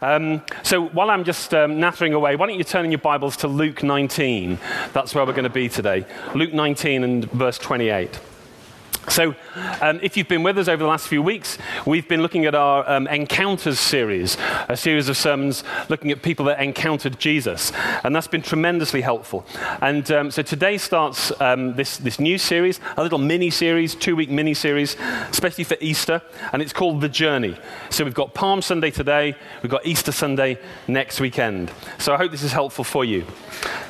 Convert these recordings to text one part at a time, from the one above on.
Um, so while I'm just um, nattering away, why don't you turn in your Bibles to Luke 19? That's where we're going to be today. Luke 19 and verse 28. So, um, if you've been with us over the last few weeks, we've been looking at our um, Encounters series, a series of sermons looking at people that encountered Jesus. And that's been tremendously helpful. And um, so today starts um, this, this new series, a little mini series, two week mini series, especially for Easter. And it's called The Journey. So we've got Palm Sunday today, we've got Easter Sunday next weekend. So I hope this is helpful for you.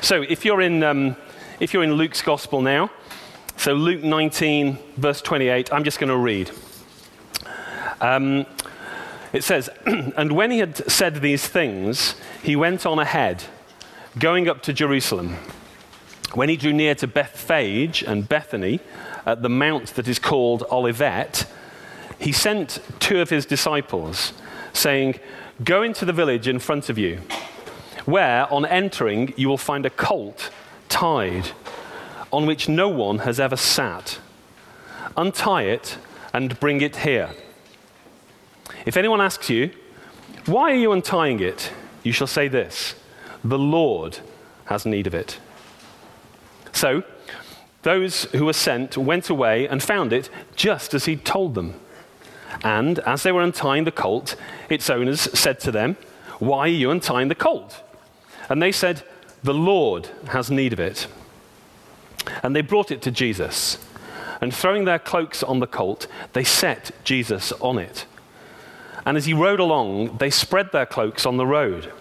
So if you're in, um, if you're in Luke's Gospel now, so, Luke 19, verse 28, I'm just going to read. Um, it says, And when he had said these things, he went on ahead, going up to Jerusalem. When he drew near to Bethphage and Bethany, at the mount that is called Olivet, he sent two of his disciples, saying, Go into the village in front of you, where on entering you will find a colt tied on which no one has ever sat. Untie it and bring it here. If anyone asks you, Why are you untying it? you shall say this The Lord has need of it. So, those who were sent went away and found it just as he'd told them. And as they were untying the colt, its owners said to them, Why are you untying the colt? And they said, The Lord has need of it. And they brought it to Jesus. And throwing their cloaks on the colt, they set Jesus on it. And as he rode along, they spread their cloaks on the road.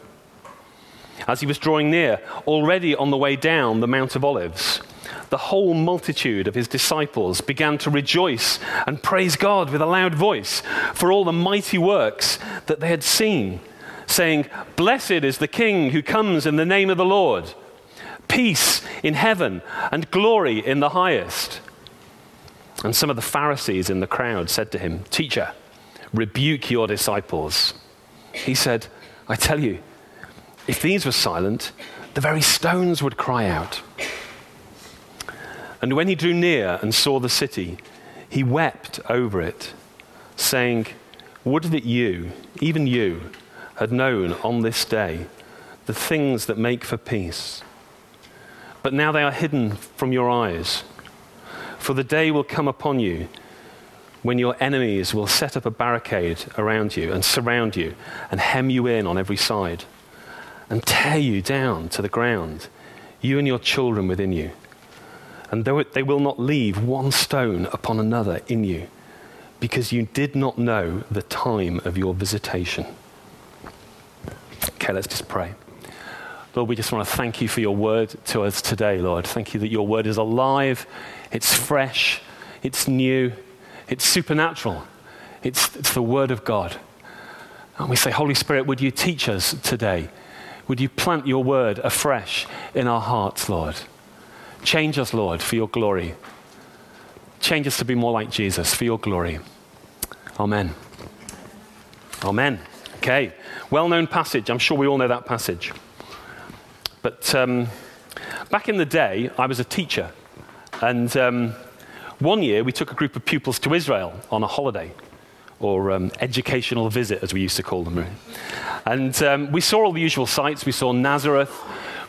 As he was drawing near, already on the way down the Mount of Olives, the whole multitude of his disciples began to rejoice and praise God with a loud voice for all the mighty works that they had seen, saying, Blessed is the King who comes in the name of the Lord peace in heaven and glory in the highest. And some of the Pharisees in the crowd said to him, Teacher, rebuke your disciples. He said, I tell you, if these were silent, the very stones would cry out. And when he drew near and saw the city, he wept over it, saying, Would that you, even you, had known on this day the things that make for peace but now they are hidden from your eyes. For the day will come upon you when your enemies will set up a barricade around you and surround you and hem you in on every side and tear you down to the ground, you and your children within you. And though they will not leave one stone upon another in you, because you did not know the time of your visitation. Okay, let's just pray. Lord, we just want to thank you for your word to us today, Lord. Thank you that your word is alive, it's fresh, it's new, it's supernatural. It's, it's the word of God. And we say, Holy Spirit, would you teach us today? Would you plant your word afresh in our hearts, Lord? Change us, Lord, for your glory. Change us to be more like Jesus for your glory. Amen. Amen. Okay. Well known passage. I'm sure we all know that passage. But um, back in the day, I was a teacher. And um, one year, we took a group of pupils to Israel on a holiday, or um, educational visit, as we used to call them. And um, we saw all the usual sights. We saw Nazareth.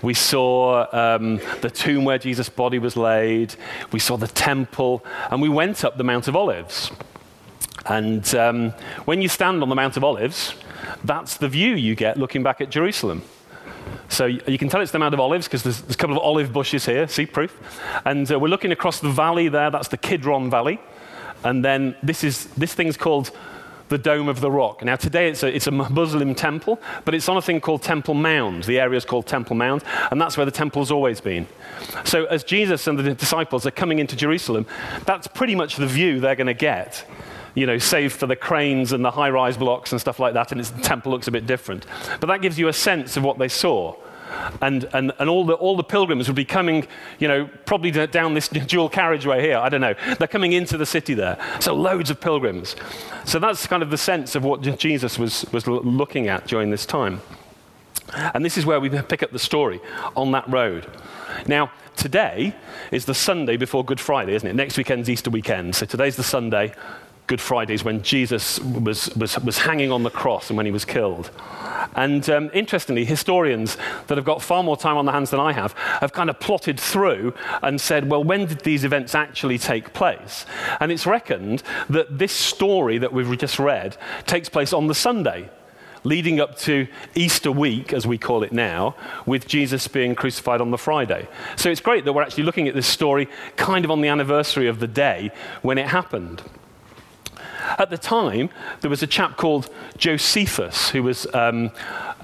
We saw um, the tomb where Jesus' body was laid. We saw the temple. And we went up the Mount of Olives. And um, when you stand on the Mount of Olives, that's the view you get looking back at Jerusalem. So you can tell it's the Mount of Olives because there's, there's, a couple of olive bushes here, see proof. And uh, we're looking across the valley there, that's the Kidron Valley. And then this, is, this thing's called the Dome of the Rock. Now, today it's a, it's a Muslim temple, but it's on a thing called Temple Mount. The area is called Temple Mount, and that's where the temple's always been. So, as Jesus and the disciples are coming into Jerusalem, that's pretty much the view they're going to get you know, save for the cranes and the high rise blocks and stuff like that, and its temple looks a bit different. But that gives you a sense of what they saw. And, and, and all, the, all the pilgrims would be coming, you know, probably down this dual carriageway here. I don't know. They're coming into the city there. So loads of pilgrims. So that's kind of the sense of what Jesus was, was looking at during this time. And this is where we pick up the story on that road. Now, today is the Sunday before Good Friday, isn't it? Next weekend's Easter weekend. So today's the Sunday Good Friday is when Jesus was, was, was hanging on the cross and when he was killed. And um, interestingly, historians that have got far more time on their hands than I have have kind of plotted through and said, well, when did these events actually take place? And it's reckoned that this story that we've just read takes place on the Sunday leading up to Easter week, as we call it now, with Jesus being crucified on the Friday. So it's great that we're actually looking at this story kind of on the anniversary of the day when it happened. At the time, there was a chap called Josephus who was um,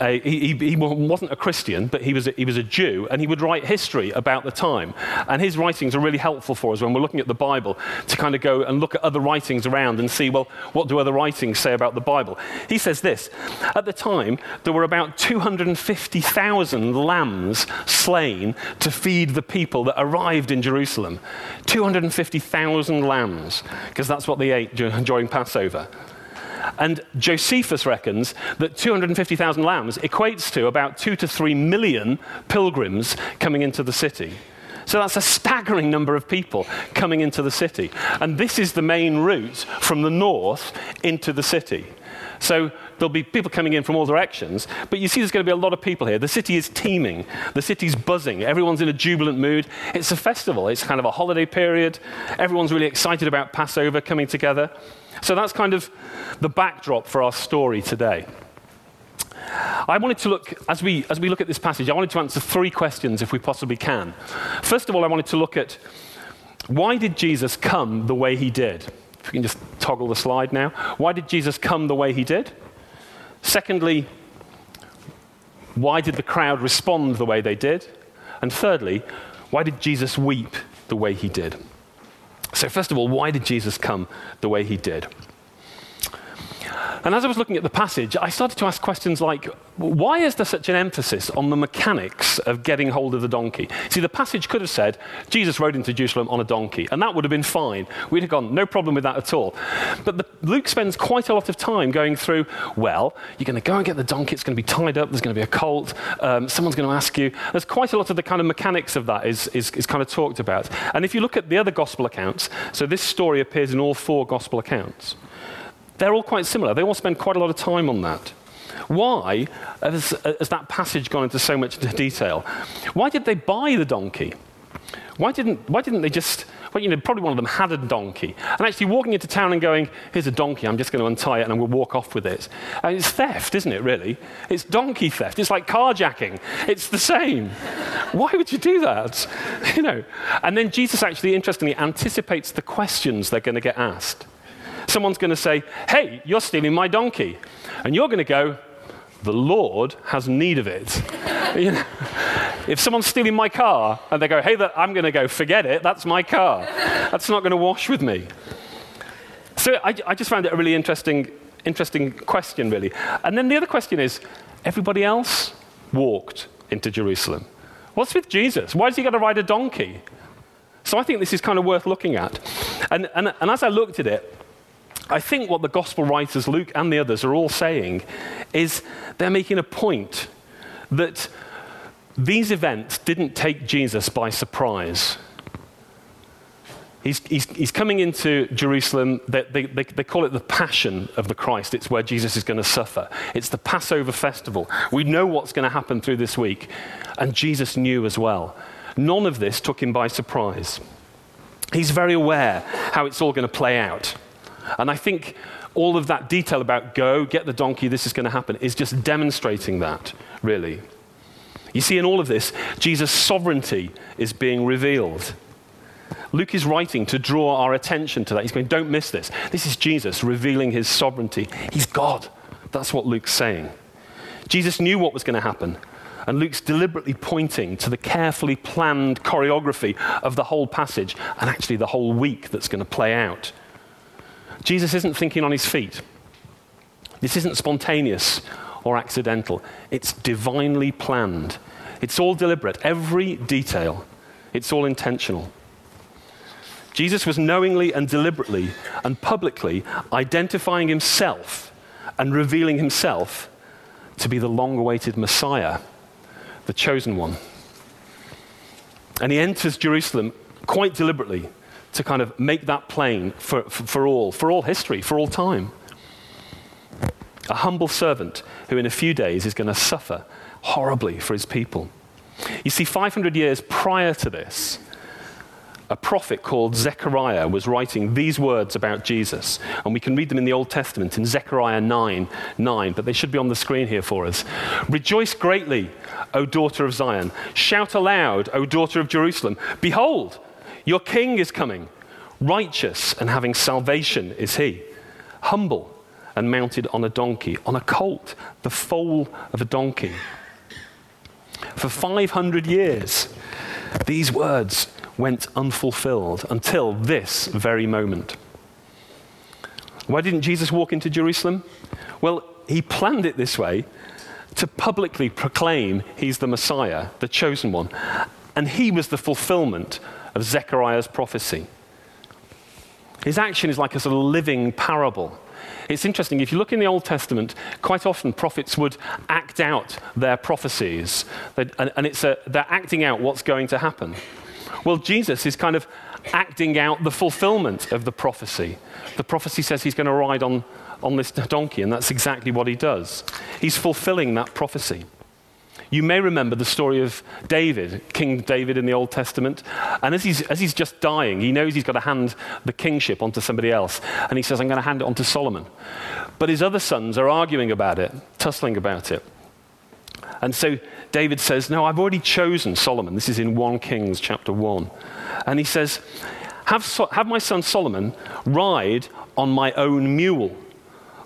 a, he, he, wasn't a Christian, but he was a, he was a Jew, and he would write history about the time. And his writings are really helpful for us when we're looking at the Bible to kind of go and look at other writings around and see, well, what do other writings say about the Bible? He says this At the time, there were about 250,000 lambs slain to feed the people that arrived in Jerusalem. 250,000 lambs, because that's what they ate during. And Josephus reckons that 250,000 lambs equates to about two to three million pilgrims coming into the city. So that's a staggering number of people coming into the city. And this is the main route from the north into the city. So there'll be people coming in from all directions, but you see there's going to be a lot of people here. The city is teeming, the city's buzzing, everyone's in a jubilant mood. It's a festival, it's kind of a holiday period. Everyone's really excited about Passover coming together. So that's kind of the backdrop for our story today. I wanted to look, as we, as we look at this passage, I wanted to answer three questions if we possibly can. First of all, I wanted to look at why did Jesus come the way he did? If we can just toggle the slide now. Why did Jesus come the way he did? Secondly, why did the crowd respond the way they did? And thirdly, why did Jesus weep the way he did? So, first of all, why did Jesus come the way he did? And as I was looking at the passage, I started to ask questions like why is there such an emphasis on the mechanics of getting hold of the donkey? See, the passage could have said Jesus rode into Jerusalem on a donkey, and that would have been fine. We'd have gone, no problem with that at all. But the, Luke spends quite a lot of time going through, well, you're going to go and get the donkey, it's going to be tied up, there's going to be a colt, um, someone's going to ask you. There's quite a lot of the kind of mechanics of that is, is, is kind of talked about. And if you look at the other gospel accounts, so this story appears in all four gospel accounts, they're all quite similar. They all spend quite a lot of time on that. Why has, has that passage gone into so much detail? Why did they buy the donkey? Why didn't, why didn't they just, well, you know, probably one of them had a donkey. And actually walking into town and going, here's a donkey, I'm just going to untie it and I'm going to walk off with it. And it's theft, isn't it, really? It's donkey theft. It's like carjacking. It's the same. Why would you do that? You know. And then Jesus actually, interestingly, anticipates the questions they're going to get asked. Someone's going to say, hey, you're stealing my donkey. And you're going to go, the Lord has need of it. you know? If someone's stealing my car and they go, hey, I'm going to go, forget it, that's my car. That's not going to wash with me. So I, I just found it a really interesting, interesting question, really. And then the other question is everybody else walked into Jerusalem. What's with Jesus? Why does he got to ride a donkey? So I think this is kind of worth looking at. And, and, and as I looked at it, I think what the gospel writers, Luke and the others, are all saying is they're making a point that these events didn't take Jesus by surprise. He's, he's, he's coming into Jerusalem. They, they, they, they call it the Passion of the Christ. It's where Jesus is going to suffer. It's the Passover festival. We know what's going to happen through this week. And Jesus knew as well. None of this took him by surprise. He's very aware how it's all going to play out. And I think all of that detail about go, get the donkey, this is going to happen, is just demonstrating that, really. You see, in all of this, Jesus' sovereignty is being revealed. Luke is writing to draw our attention to that. He's going, don't miss this. This is Jesus revealing his sovereignty. He's God. That's what Luke's saying. Jesus knew what was going to happen. And Luke's deliberately pointing to the carefully planned choreography of the whole passage and actually the whole week that's going to play out. Jesus isn't thinking on his feet. This isn't spontaneous or accidental, it's divinely planned. It's all deliberate, every detail, it's all intentional. Jesus was knowingly and deliberately and publicly identifying himself and revealing himself to be the long awaited Messiah, the chosen one. And he enters Jerusalem quite deliberately to kind of make that plain for, for, for all, for all history, for all time. A humble servant who, in a few days, is going to suffer horribly for his people. You see, 500 years prior to this, a prophet called Zechariah was writing these words about Jesus. And we can read them in the Old Testament in Zechariah 9 9, but they should be on the screen here for us. Rejoice greatly, O daughter of Zion. Shout aloud, O daughter of Jerusalem. Behold, your king is coming. Righteous and having salvation is he. Humble and mounted on a donkey, on a colt, the foal of a donkey. For 500 years, these words went unfulfilled until this very moment. Why didn't Jesus walk into Jerusalem? Well, he planned it this way to publicly proclaim he's the Messiah, the chosen one. And he was the fulfillment of Zechariah's prophecy. His action is like a sort of living parable. It's interesting, if you look in the Old Testament, quite often prophets would act out their prophecies, and, it's a, they're acting out what's going to happen. Well, Jesus is kind of acting out the fulfillment of the prophecy. The prophecy says he's going to ride on, on this donkey, and that's exactly what he does. He's fulfilling that prophecy. You may remember the story of David, King David in the Old Testament. And as he's, as he's just dying, he knows he's got to hand the kingship onto somebody else. And he says, I'm going to hand it on to Solomon. But his other sons are arguing about it, tussling about it. And so David says, No, I've already chosen Solomon. This is in 1 Kings chapter 1. And he says, have, so- have my son Solomon ride on my own mule.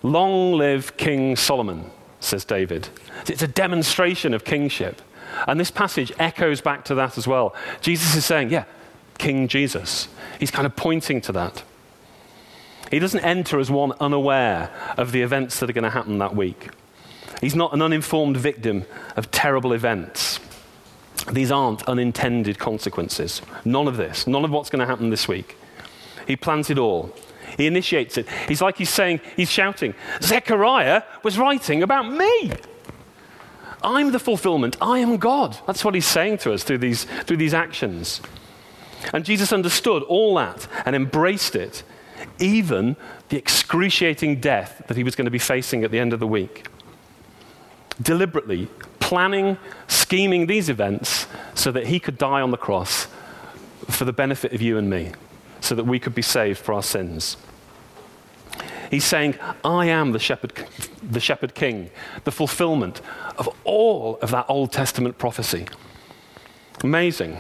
Long live King Solomon, says David. It's a demonstration of kingship. And this passage echoes back to that as well. Jesus is saying, Yeah, King Jesus. He's kind of pointing to that. He doesn't enter as one unaware of the events that are going to happen that week. He's not an uninformed victim of terrible events. These aren't unintended consequences. None of this, none of what's going to happen this week. He plans it all. He initiates it. He's like he's saying, he's shouting, Zechariah was writing about me. I'm the fulfillment. I am God. That's what he's saying to us through these, through these actions. And Jesus understood all that and embraced it, even the excruciating death that he was going to be facing at the end of the week. Deliberately planning, scheming these events so that he could die on the cross for the benefit of you and me, so that we could be saved for our sins. He's saying, I am the shepherd, the shepherd king, the fulfillment of all of that Old Testament prophecy. Amazing.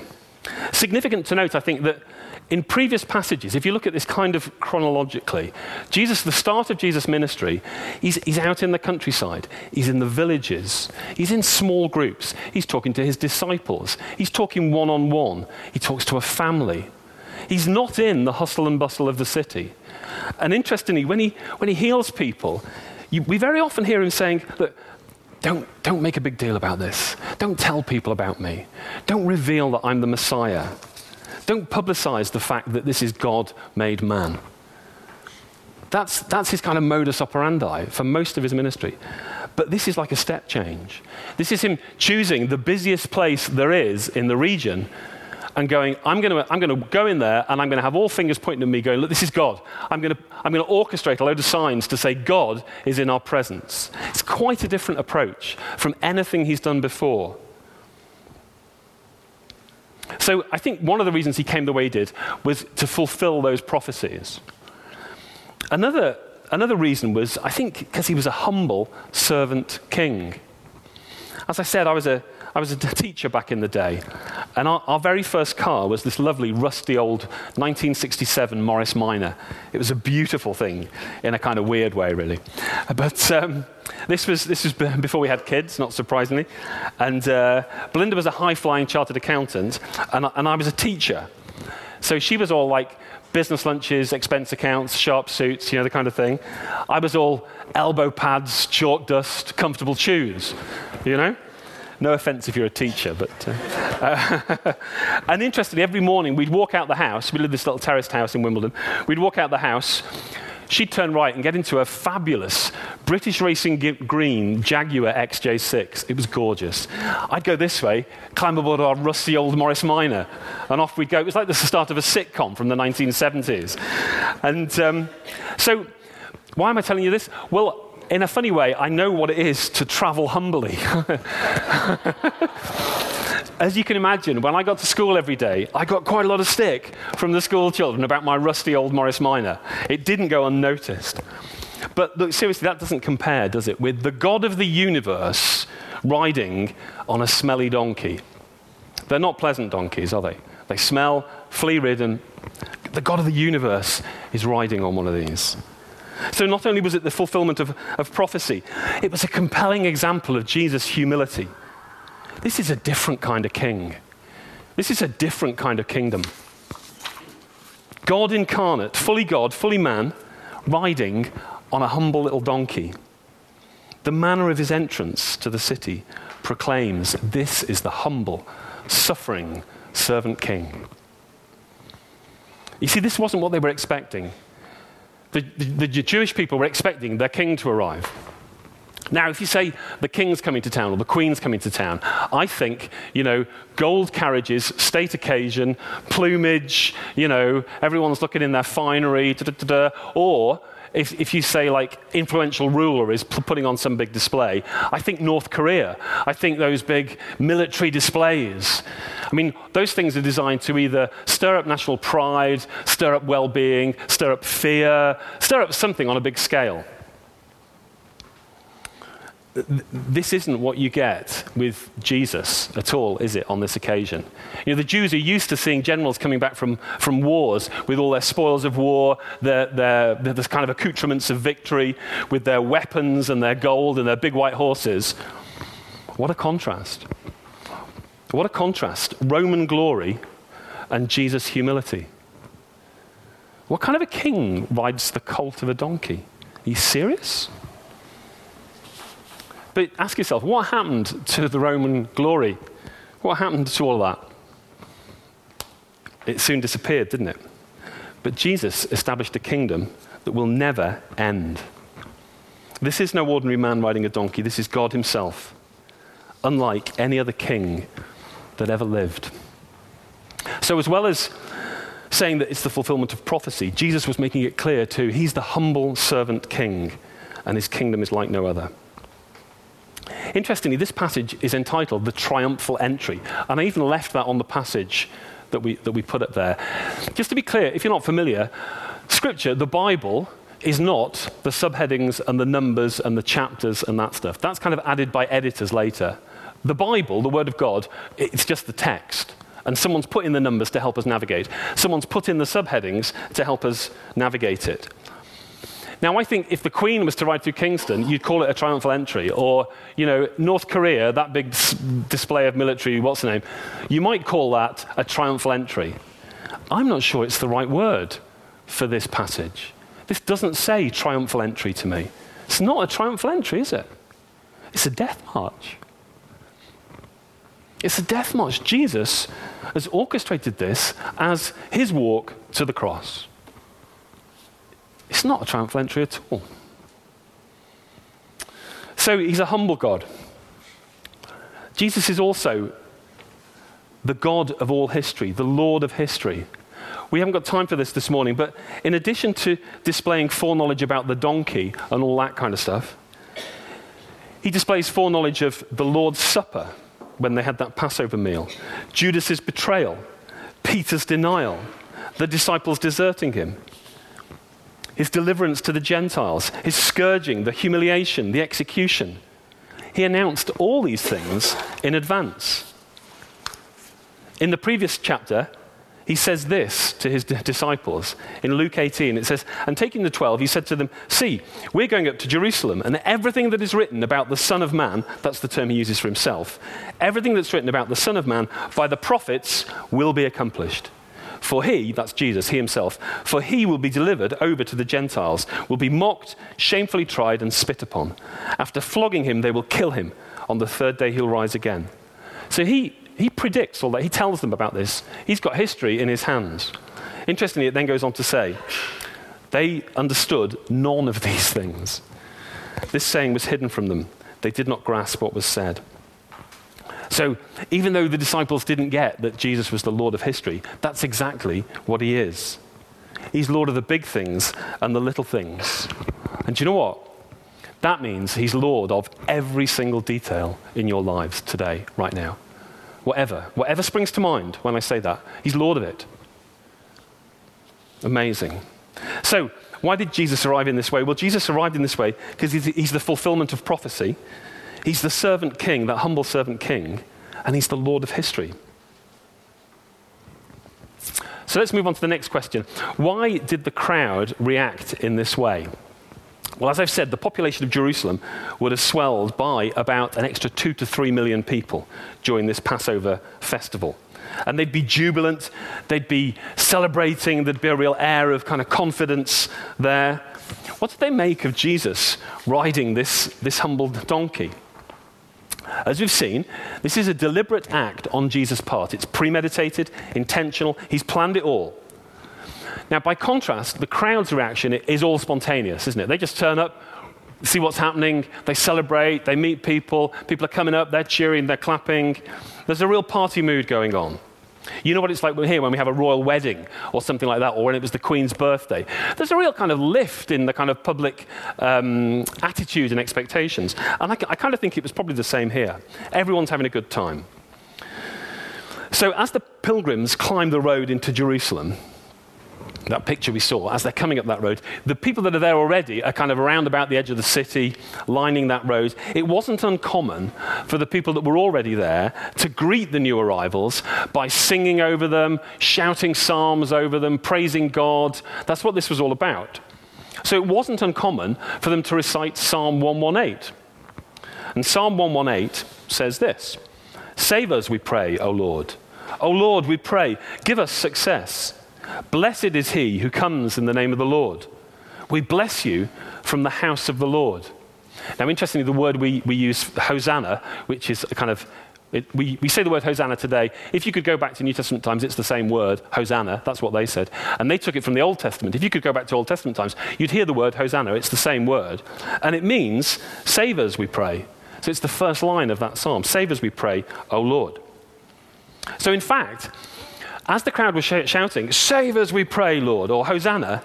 Significant to note, I think, that in previous passages, if you look at this kind of chronologically, Jesus, the start of Jesus' ministry, he's, he's out in the countryside, he's in the villages, he's in small groups, he's talking to his disciples, he's talking one on one, he talks to a family. He's not in the hustle and bustle of the city. And interestingly, when he, when he heals people, you, we very often hear him saying that don't, don't make a big deal about this. Don't tell people about me. Don't reveal that I'm the Messiah. Don't publicize the fact that this is God made man. That's, that's his kind of modus operandi for most of his ministry. But this is like a step change. This is him choosing the busiest place there is in the region and going, I'm going, to, I'm going to go in there and I'm going to have all fingers pointing at me, going, Look, this is God. I'm going, to, I'm going to orchestrate a load of signs to say God is in our presence. It's quite a different approach from anything he's done before. So I think one of the reasons he came the way he did was to fulfill those prophecies. Another, another reason was, I think, because he was a humble servant king. As I said, I was a, I was a teacher back in the day, and our, our, very first car was this lovely, rusty old 1967 Morris Minor. It was a beautiful thing in a kind of weird way, really. But um, this, was, this was before we had kids, not surprisingly. And uh, Belinda was a high flying chartered accountant, and, and I was a teacher. So she was all like, business lunches, expense accounts, sharp suits, you know, the kind of thing. I was all elbow pads, chalk dust, comfortable shoes, you know? No offense if you're a teacher, but. Uh, uh, and interestingly, every morning we'd walk out the house. We lived in this little terraced house in Wimbledon. We'd walk out the house. she'd turn right and get into a fabulous British Racing Green Jaguar XJ6. It was gorgeous. I'd go this way, climb aboard our rusty old Morris Minor, and off we'd go. It was like the start of a sitcom from the 1970s. And um, so, why am I telling you this? Well, in a funny way, I know what it is to travel humbly. As you can imagine, when I got to school every day, I got quite a lot of stick from the school children about my rusty old Morris Minor. It didn't go unnoticed. But look, seriously, that doesn't compare, does it, with the God of the universe riding on a smelly donkey? They're not pleasant donkeys, are they? They smell, flea ridden. The God of the universe is riding on one of these. So, not only was it the fulfillment of, of prophecy, it was a compelling example of Jesus' humility. This is a different kind of king. This is a different kind of kingdom. God incarnate, fully God, fully man, riding on a humble little donkey. The manner of his entrance to the city proclaims this is the humble, suffering servant king. You see, this wasn't what they were expecting. The, the, the Jewish people were expecting their king to arrive. Now, if you say the king's coming to town or the queen's coming to town, I think, you know, gold carriages, state occasion, plumage, you know, everyone's looking in their finery, da, da, da, or if, if you say like influential ruler is putting on some big display, I think North Korea. I think those big military displays. I mean, those things are designed to either stir up national pride, stir up well being, stir up fear, stir up something on a big scale this isn't what you get with Jesus at all, is it, on this occasion? You know, the Jews are used to seeing generals coming back from, from wars with all their spoils of war, their, their, their kind of accoutrements of victory, with their weapons and their gold and their big white horses. What a contrast. What a contrast. Roman glory and Jesus' humility. What kind of a king rides the colt of a donkey? Are you serious? But ask yourself, what happened to the Roman glory? What happened to all of that? It soon disappeared, didn't it? But Jesus established a kingdom that will never end. This is no ordinary man riding a donkey, this is God Himself, unlike any other king that ever lived. So, as well as saying that it's the fulfillment of prophecy, Jesus was making it clear too He's the humble servant king, and His kingdom is like no other. Interestingly, this passage is entitled The Triumphal Entry, and I even left that on the passage that we, that we put up there. Just to be clear, if you're not familiar, Scripture, the Bible, is not the subheadings and the numbers and the chapters and that stuff. That's kind of added by editors later. The Bible, the Word of God, it's just the text. And someone's put in the numbers to help us navigate. Someone's put in the subheadings to help us navigate it. Now, I think if the Queen was to ride through Kingston, you'd call it a triumphal entry. Or, you know, North Korea, that big display of military, what's the name? You might call that a triumphal entry. I'm not sure it's the right word for this passage. This doesn't say triumphal entry to me. It's not a triumphal entry, is it? It's a death march. It's a death march. Jesus has orchestrated this as his walk to the cross. It's not a triumphal entry at all. So he's a humble God. Jesus is also the God of all history, the Lord of history. We haven't got time for this this morning, but in addition to displaying foreknowledge about the donkey and all that kind of stuff, he displays foreknowledge of the Lord's Supper when they had that Passover meal, Judas's betrayal, Peter's denial, the disciples deserting him, his deliverance to the Gentiles, his scourging, the humiliation, the execution. He announced all these things in advance. In the previous chapter, he says this to his disciples. In Luke 18, it says, And taking the twelve, he said to them, See, we're going up to Jerusalem, and everything that is written about the Son of Man, that's the term he uses for himself, everything that's written about the Son of Man by the prophets will be accomplished. For he, that's Jesus, he himself, for he will be delivered over to the Gentiles, will be mocked, shamefully tried, and spit upon. After flogging him, they will kill him. On the third day, he'll rise again. So he, he predicts all that. He tells them about this. He's got history in his hands. Interestingly, it then goes on to say They understood none of these things. This saying was hidden from them. They did not grasp what was said. So, even though the disciples didn't get that Jesus was the Lord of history, that's exactly what he is. He's Lord of the big things and the little things. And do you know what? That means he's Lord of every single detail in your lives today, right now. Whatever, whatever springs to mind when I say that, he's Lord of it. Amazing. So, why did Jesus arrive in this way? Well, Jesus arrived in this way because he's, the fulfillment of prophecy. He's the servant king, that humble servant king, and he's the Lord of history. So let's move on to the next question. Why did the crowd react in this way? Well, as I've said, the population of Jerusalem would have swelled by about an extra two to three million people during this Passover festival. And they'd be jubilant, they'd be celebrating, there'd be a real air of kind of confidence there. What did they make of Jesus riding this, this humble donkey? As we've seen, this is a deliberate act on Jesus' part. It's premeditated, intentional, he's planned it all. Now, by contrast, the crowd's reaction is all spontaneous, isn't it? They just turn up, see what's happening, they celebrate, they meet people, people are coming up, they're cheering, they're clapping. There's a real party mood going on. You know what it's like here when we have a royal wedding or something like that, or when it was the Queen's birthday. There's a real kind of lift in the kind of public um, attitude and expectations. And I, I kind of think it was probably the same here. Everyone's having a good time. So as the pilgrims climb the road into Jerusalem, that picture we saw, as they're coming up that road, the people that are there already are kind of around about the edge of the city, lining that road. It wasn't uncommon for the people that were already there to greet the new arrivals by singing over them, shouting psalms over them, praising God. That's what this was all about. So it wasn't uncommon for them to recite Psalm 118. And Psalm 118 says this Save us, we pray, O Lord. O Lord, we pray, give us success. Blessed is he who comes in the name of the Lord. We bless you from the house of the Lord. Now, interestingly, the word we, we use, Hosanna, which is a kind of it, we, we say the word Hosanna today. If you could go back to New Testament times, it's the same word, Hosanna. That's what they said. And they took it from the Old Testament. If you could go back to Old Testament times, you'd hear the word Hosanna. It's the same word. And it means, save us, we pray. So it's the first line of that psalm. Save us, we pray, O Lord. So, in fact, as the crowd was sh- shouting, Save us, we pray, Lord, or Hosanna,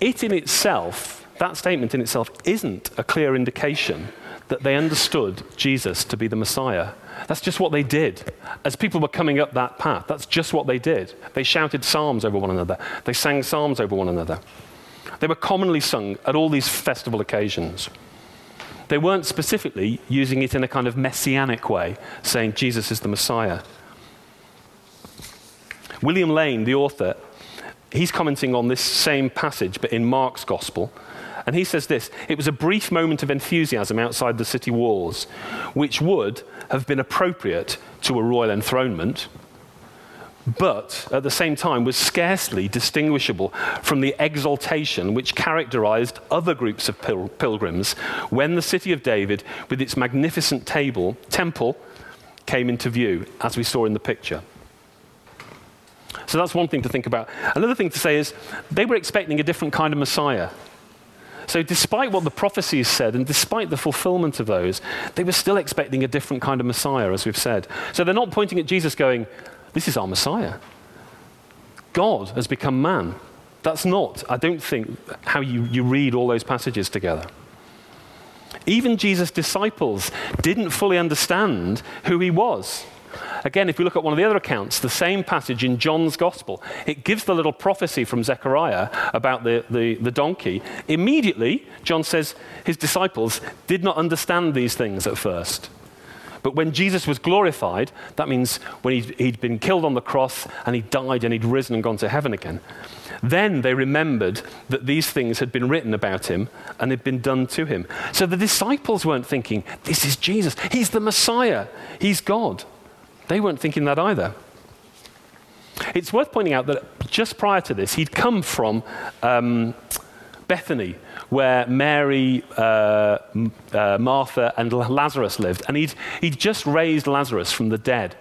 it in itself, that statement in itself, isn't a clear indication that they understood Jesus to be the Messiah. That's just what they did. As people were coming up that path, that's just what they did. They shouted psalms over one another, they sang psalms over one another. They were commonly sung at all these festival occasions. They weren't specifically using it in a kind of messianic way, saying Jesus is the Messiah. William Lane, the author, he's commenting on this same passage, but in Mark's gospel. And he says this It was a brief moment of enthusiasm outside the city walls, which would have been appropriate to a royal enthronement, but at the same time was scarcely distinguishable from the exaltation which characterized other groups of pil- pilgrims when the city of David, with its magnificent table, temple, came into view, as we saw in the picture. So that's one thing to think about. Another thing to say is they were expecting a different kind of Messiah. So, despite what the prophecies said, and despite the fulfillment of those, they were still expecting a different kind of Messiah, as we've said. So, they're not pointing at Jesus going, This is our Messiah. God has become man. That's not, I don't think, how you, you read all those passages together. Even Jesus' disciples didn't fully understand who he was. Again, if we look at one of the other accounts, the same passage in John's Gospel, it gives the little prophecy from Zechariah about the, the, the donkey. Immediately, John says his disciples did not understand these things at first. But when Jesus was glorified, that means when he'd, he'd, been killed on the cross and he died and he'd risen and gone to heaven again, then they remembered that these things had been written about him and had been done to him. So the disciples weren't thinking, this is Jesus. He's the Messiah. He's God. They weren't thinking that either. It's worth pointing out that just prior to this, he'd come from um, Bethany, where Mary, uh, uh, Martha, and Lazarus lived, and he'd, he'd just raised Lazarus from the dead.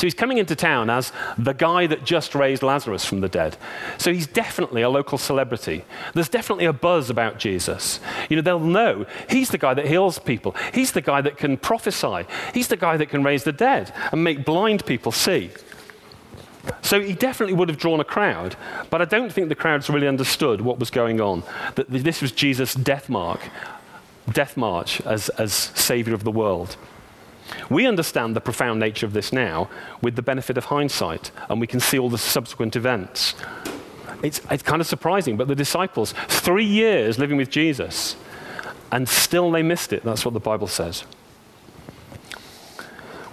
So he's coming into town as the guy that just raised Lazarus from the dead. So he's definitely a local celebrity. There's definitely a buzz about Jesus. You know, they'll know he's the guy that heals people, he's the guy that can prophesy, he's the guy that can raise the dead and make blind people see. So he definitely would have drawn a crowd, but I don't think the crowds really understood what was going on. That this was Jesus' death mark, death march as, as savior of the world. We understand the profound nature of this now with the benefit of hindsight, and we can see all the subsequent events. It's, it's kind of surprising, but the disciples, three years living with Jesus, and still they missed it. That's what the Bible says.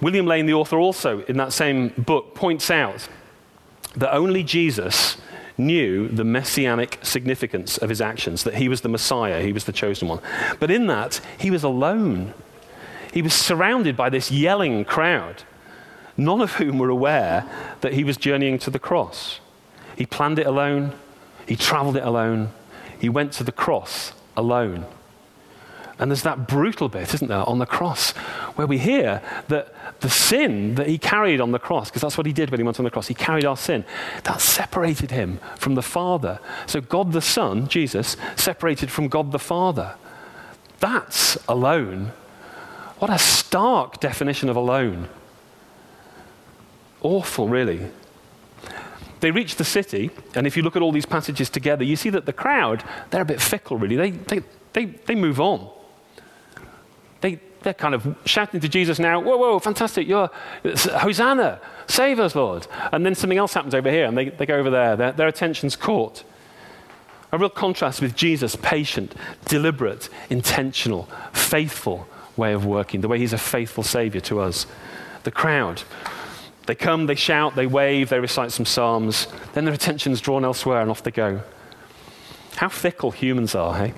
William Lane, the author, also in that same book, points out that only Jesus knew the messianic significance of his actions, that he was the Messiah, he was the chosen one. But in that, he was alone. He was surrounded by this yelling crowd, none of whom were aware that he was journeying to the cross. He planned it alone, he traveled it alone, he went to the cross alone. And there's that brutal bit, isn't there, on the cross, where we hear that the sin that he carried on the cross, because that's what he did when he went on the cross, he carried our sin, that separated him from the Father. So God the Son, Jesus, separated from God the Father. That's alone. What a stark definition of alone. Awful, really. They reach the city, and if you look at all these passages together, you see that the crowd, they're a bit fickle, really. They, they, they, they move on. They, they're kind of shouting to Jesus now, whoa, whoa, fantastic, you're, Hosanna, save us, Lord. And then something else happens over here, and they, they go over there. Their, their attention's caught. A real contrast with Jesus' patient, deliberate, intentional, faithful way of working, the way he's a faithful Savior to us. The crowd, they come, they shout, they wave, they recite some psalms, then their attention's drawn elsewhere, and off they go. How fickle humans are, hey?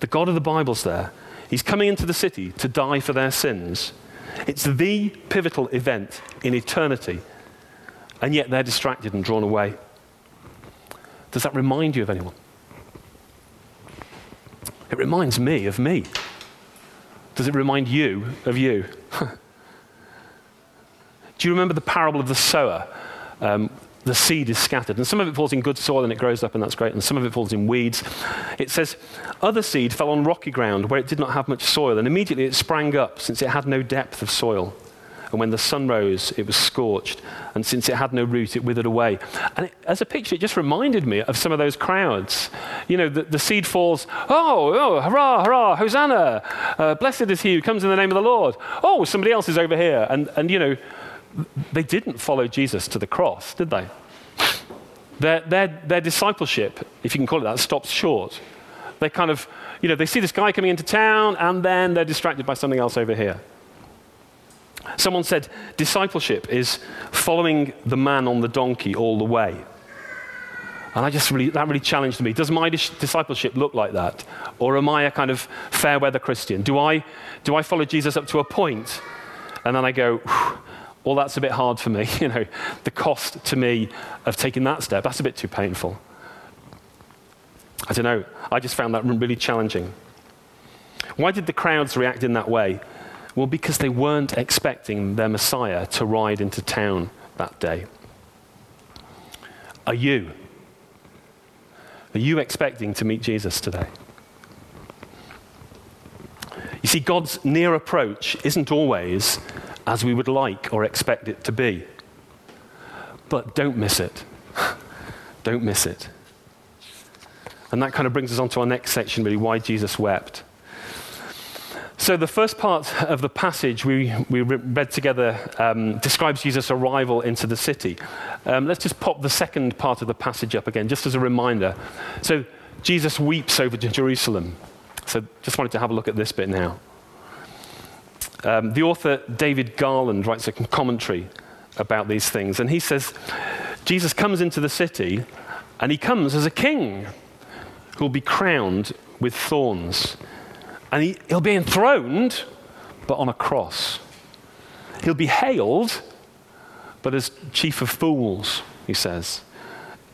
The God of the Bible's there He's coming into the city to die for their sins. It's the pivotal event in eternity, and yet they're distracted and drawn away. Does that remind you of anyone? It reminds me of me. Does it remind you of you? Do you remember the parable of the sower? Um, the seed is scattered. And some of it falls in good soil and it grows up, and that's great. And some of it falls in weeds. It says, Other seed fell on rocky ground where it did not have much soil, and immediately it sprang up, since it had no depth of soil. And when the sun rose, it was scorched. And since it had no root, it withered away. And it, as a picture, it just reminded me of some of those crowds. You know, the, the seed falls, oh, oh, hurrah, hurrah, hosanna. Uh, blessed is he who comes in the name of the Lord. Oh, somebody else is over here. And, and you know, they didn't follow Jesus to the cross, did they? Their, their, their discipleship, if you can call it that, stops short. They kind of, you know, they see this guy coming into town and then they're distracted by something else over here. Someone said discipleship is following the man on the donkey all the way. And I just really, that really challenged me. Does my discipleship look like that? Or am I a kind of fair weather Christian? Do I, do I follow Jesus up to a point and then I go, well, that's a bit hard for me. You know, the cost to me of taking that step, that's a bit too painful. I don't know. I just found that really challenging. Why did the crowds react in that way? Well, because they weren't expecting their Messiah to ride into town that day. Are you? Are you expecting to meet Jesus today? You see, God's near approach isn't always as we would like or expect it to be. But don't miss it. don't miss it. And that kind of brings us on to our next section, really, why Jesus wept. So, the first part of the passage we, we read together um, describes Jesus' arrival into the city. Um, let's just pop the second part of the passage up again, just as a reminder. So, Jesus weeps over Jerusalem. So, just wanted to have a look at this bit now. Um, the author David Garland writes a commentary about these things, and he says Jesus comes into the city, and he comes as a king who will be crowned with thorns. And he, he'll be enthroned, but on a cross. He'll be hailed, but as chief of fools, he says.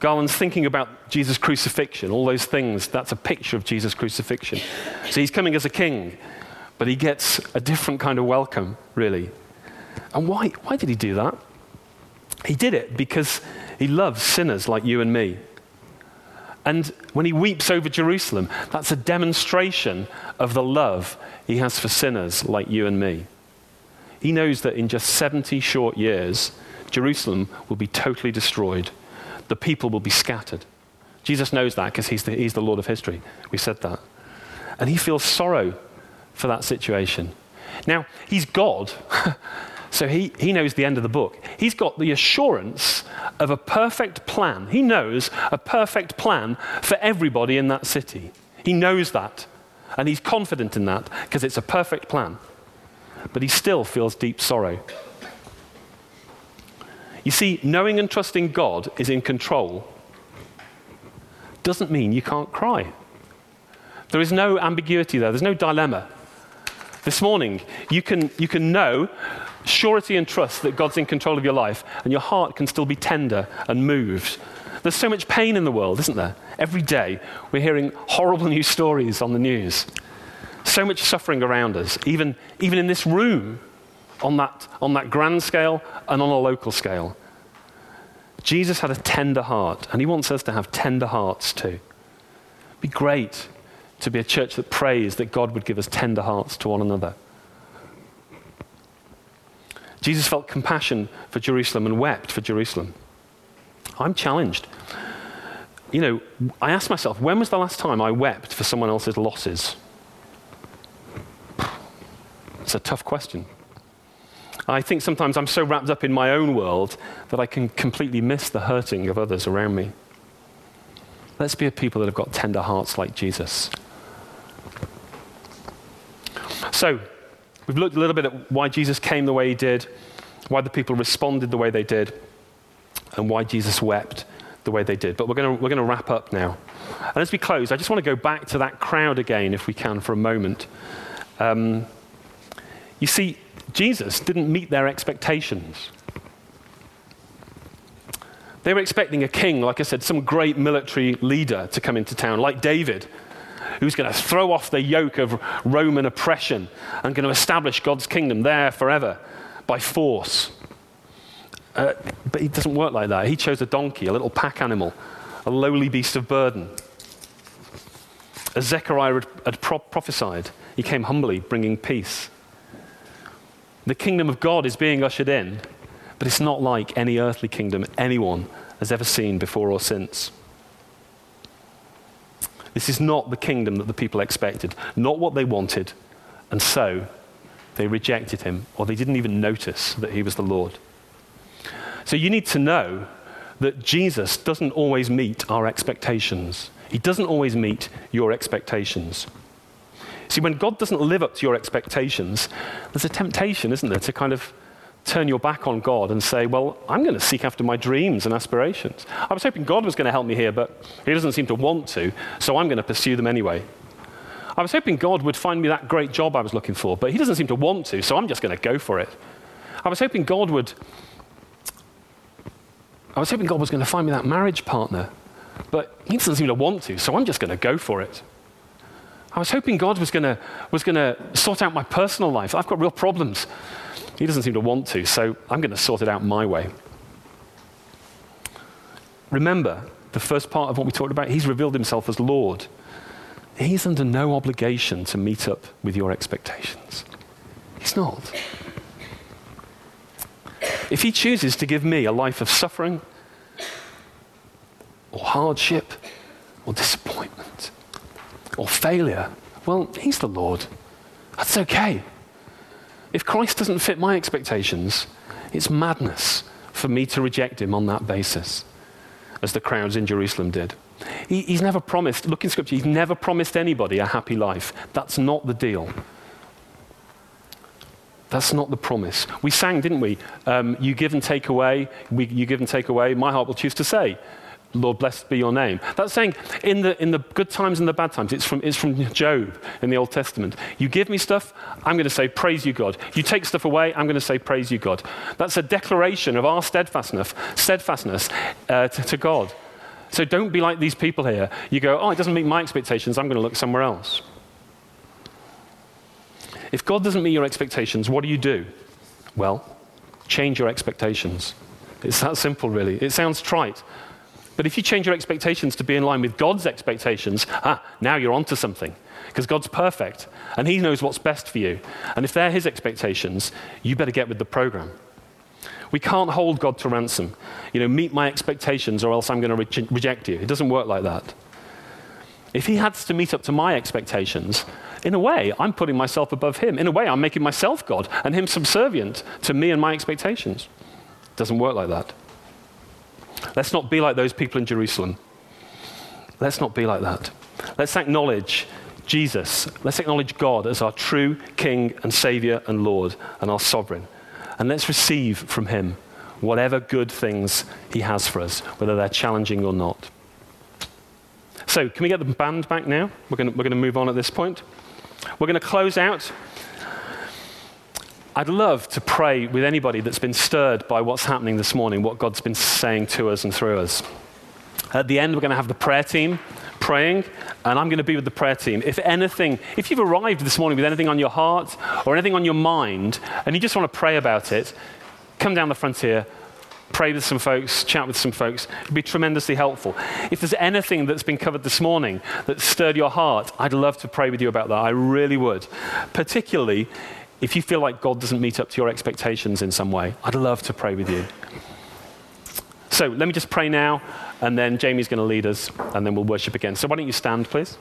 Garland's thinking about Jesus' crucifixion, all those things. That's a picture of Jesus' crucifixion. So he's coming as a king but he gets a different kind of welcome, really. And why, why did he do that? He did it because he loves sinners like you and me. And when he weeps over Jerusalem, that's a demonstration of the love he has for sinners like you and me. He knows that in just 70 short years, Jerusalem will be totally destroyed. The people will be scattered. Jesus knows that because he's the, he's the Lord of history. We said that. And he feels sorrow for that situation. Now, he's God, so he, he knows the end of the book. He's got the assurance of a perfect plan. He knows a perfect plan for everybody in that city. He knows that. And he's confident in that because it's a perfect plan. But he still feels deep sorrow. You see, knowing and trusting God is in control doesn't mean you can't cry. There is no ambiguity there, there's no dilemma. This morning, you can, you can know surety and trust that God's in control of your life, and your heart can still be tender and moved. There's so much pain in the world, isn't there? Every day, we're hearing horrible news stories on the news. So much suffering around us, even, even in this room, on that, on that grand scale and on a local scale. Jesus had a tender heart, and he wants us to have tender hearts too. It'd be great to be a church that prays that God would give us tender hearts to one another. Jesus felt compassion for Jerusalem and wept for Jerusalem. I'm challenged. You know, I ask myself, when was the last time I wept for someone else's losses? It's a tough question. I think sometimes I'm so wrapped up in my own world that I can completely miss the hurting of others around me. Let's be a people that have got tender hearts like Jesus. So, we've looked a little bit at why Jesus came the way he did, why the people responded the way they did, and why Jesus wept the way they did. But we're going we're to wrap up now. And as we close, I just want to go back to that crowd again, if we can, for a moment. Um, you see, Jesus didn't meet their expectations. They were expecting a king, like I said, some great military leader to come into town, like David, who's going to throw off the yoke of Roman oppression and going to establish God's kingdom there forever by force. Uh, but it doesn't work like that. He chose a donkey, a little pack animal, a lowly beast of burden. As Zechariah had, had pro- prophesied, he came humbly, bringing peace. The kingdom of God is being ushered in, but it's not like any earthly kingdom anyone has ever seen before or since. This is not the kingdom that the people expected, not what they wanted, and so they rejected him, or they didn't even notice that he was the Lord. So you need to know that Jesus doesn't always meet our expectations. He doesn't always meet your expectations. See, when God doesn't live up to your expectations, there's a temptation, isn't there, to kind of turn your back on God and say, Well, I'm going to seek after my dreams and aspirations. I was hoping God was going to help me here, but He doesn't seem to want to, so I'm going to pursue them anyway. I was hoping God would find me that great job I was looking for, but He doesn't seem to want to, so I'm just going to go for it. I was hoping God would. I was hoping God was going to find me that marriage partner, but He doesn't seem to want to, so I'm just going to go for it. I was hoping God was going was to sort out my personal life. I've got real problems. He doesn't seem to want to, so I'm going to sort it out my way. Remember, the first part of what we talked about, he's revealed himself as Lord. He's under no obligation to meet up with your expectations. He's not. If he chooses to give me a life of suffering or hardship or disappointment, or failure, well, He's the Lord. That's okay. If Christ doesn't fit my expectations, it's madness for me to reject Him on that basis, as the crowds in Jerusalem did. He, he's never promised, look in Scripture, He's never promised anybody a happy life. That's not the deal. That's not the promise. We sang, didn't we? Um, you give and take away. We, you give and take away. My heart will choose to say. Lord, blessed be your name. That's saying in the, in the good times and the bad times. It's from, it's from Job in the Old Testament. You give me stuff, I'm going to say, Praise you, God. You take stuff away, I'm going to say, Praise you, God. That's a declaration of our steadfastness, steadfastness uh, to, to God. So don't be like these people here. You go, Oh, it doesn't meet my expectations, I'm going to look somewhere else. If God doesn't meet your expectations, what do you do? Well, change your expectations. It's that simple, really. It sounds trite. But if you change your expectations to be in line with God's expectations, ah, now you're onto something. Because God's perfect and He knows what's best for you. And if they're His expectations, you better get with the program. We can't hold God to ransom. You know, meet my expectations or else I'm going to re- reject you. It doesn't work like that. If He has to meet up to my expectations, in a way, I'm putting myself above Him. In a way, I'm making myself God and Him subservient to me and my expectations. It doesn't work like that. Let's not be like those people in Jerusalem. Let's not be like that. Let's acknowledge Jesus. Let's acknowledge God as our true King and Savior and Lord and our sovereign. And let's receive from Him whatever good things He has for us, whether they're challenging or not. So, can we get the band back now? We're going to move on at this point. We're going to close out. I'd love to pray with anybody that's been stirred by what's happening this morning, what God's been saying to us and through us. At the end, we're going to have the prayer team praying, and I'm going to be with the prayer team. If anything, if you've arrived this morning with anything on your heart or anything on your mind, and you just want to pray about it, come down the front here, pray with some folks, chat with some folks. It'd be tremendously helpful. If there's anything that's been covered this morning that stirred your heart, I'd love to pray with you about that. I really would. Particularly if you feel like God doesn't meet up to your expectations in some way, I'd love to pray with you. So let me just pray now, and then Jamie's going to lead us, and then we'll worship again. So why don't you stand, please?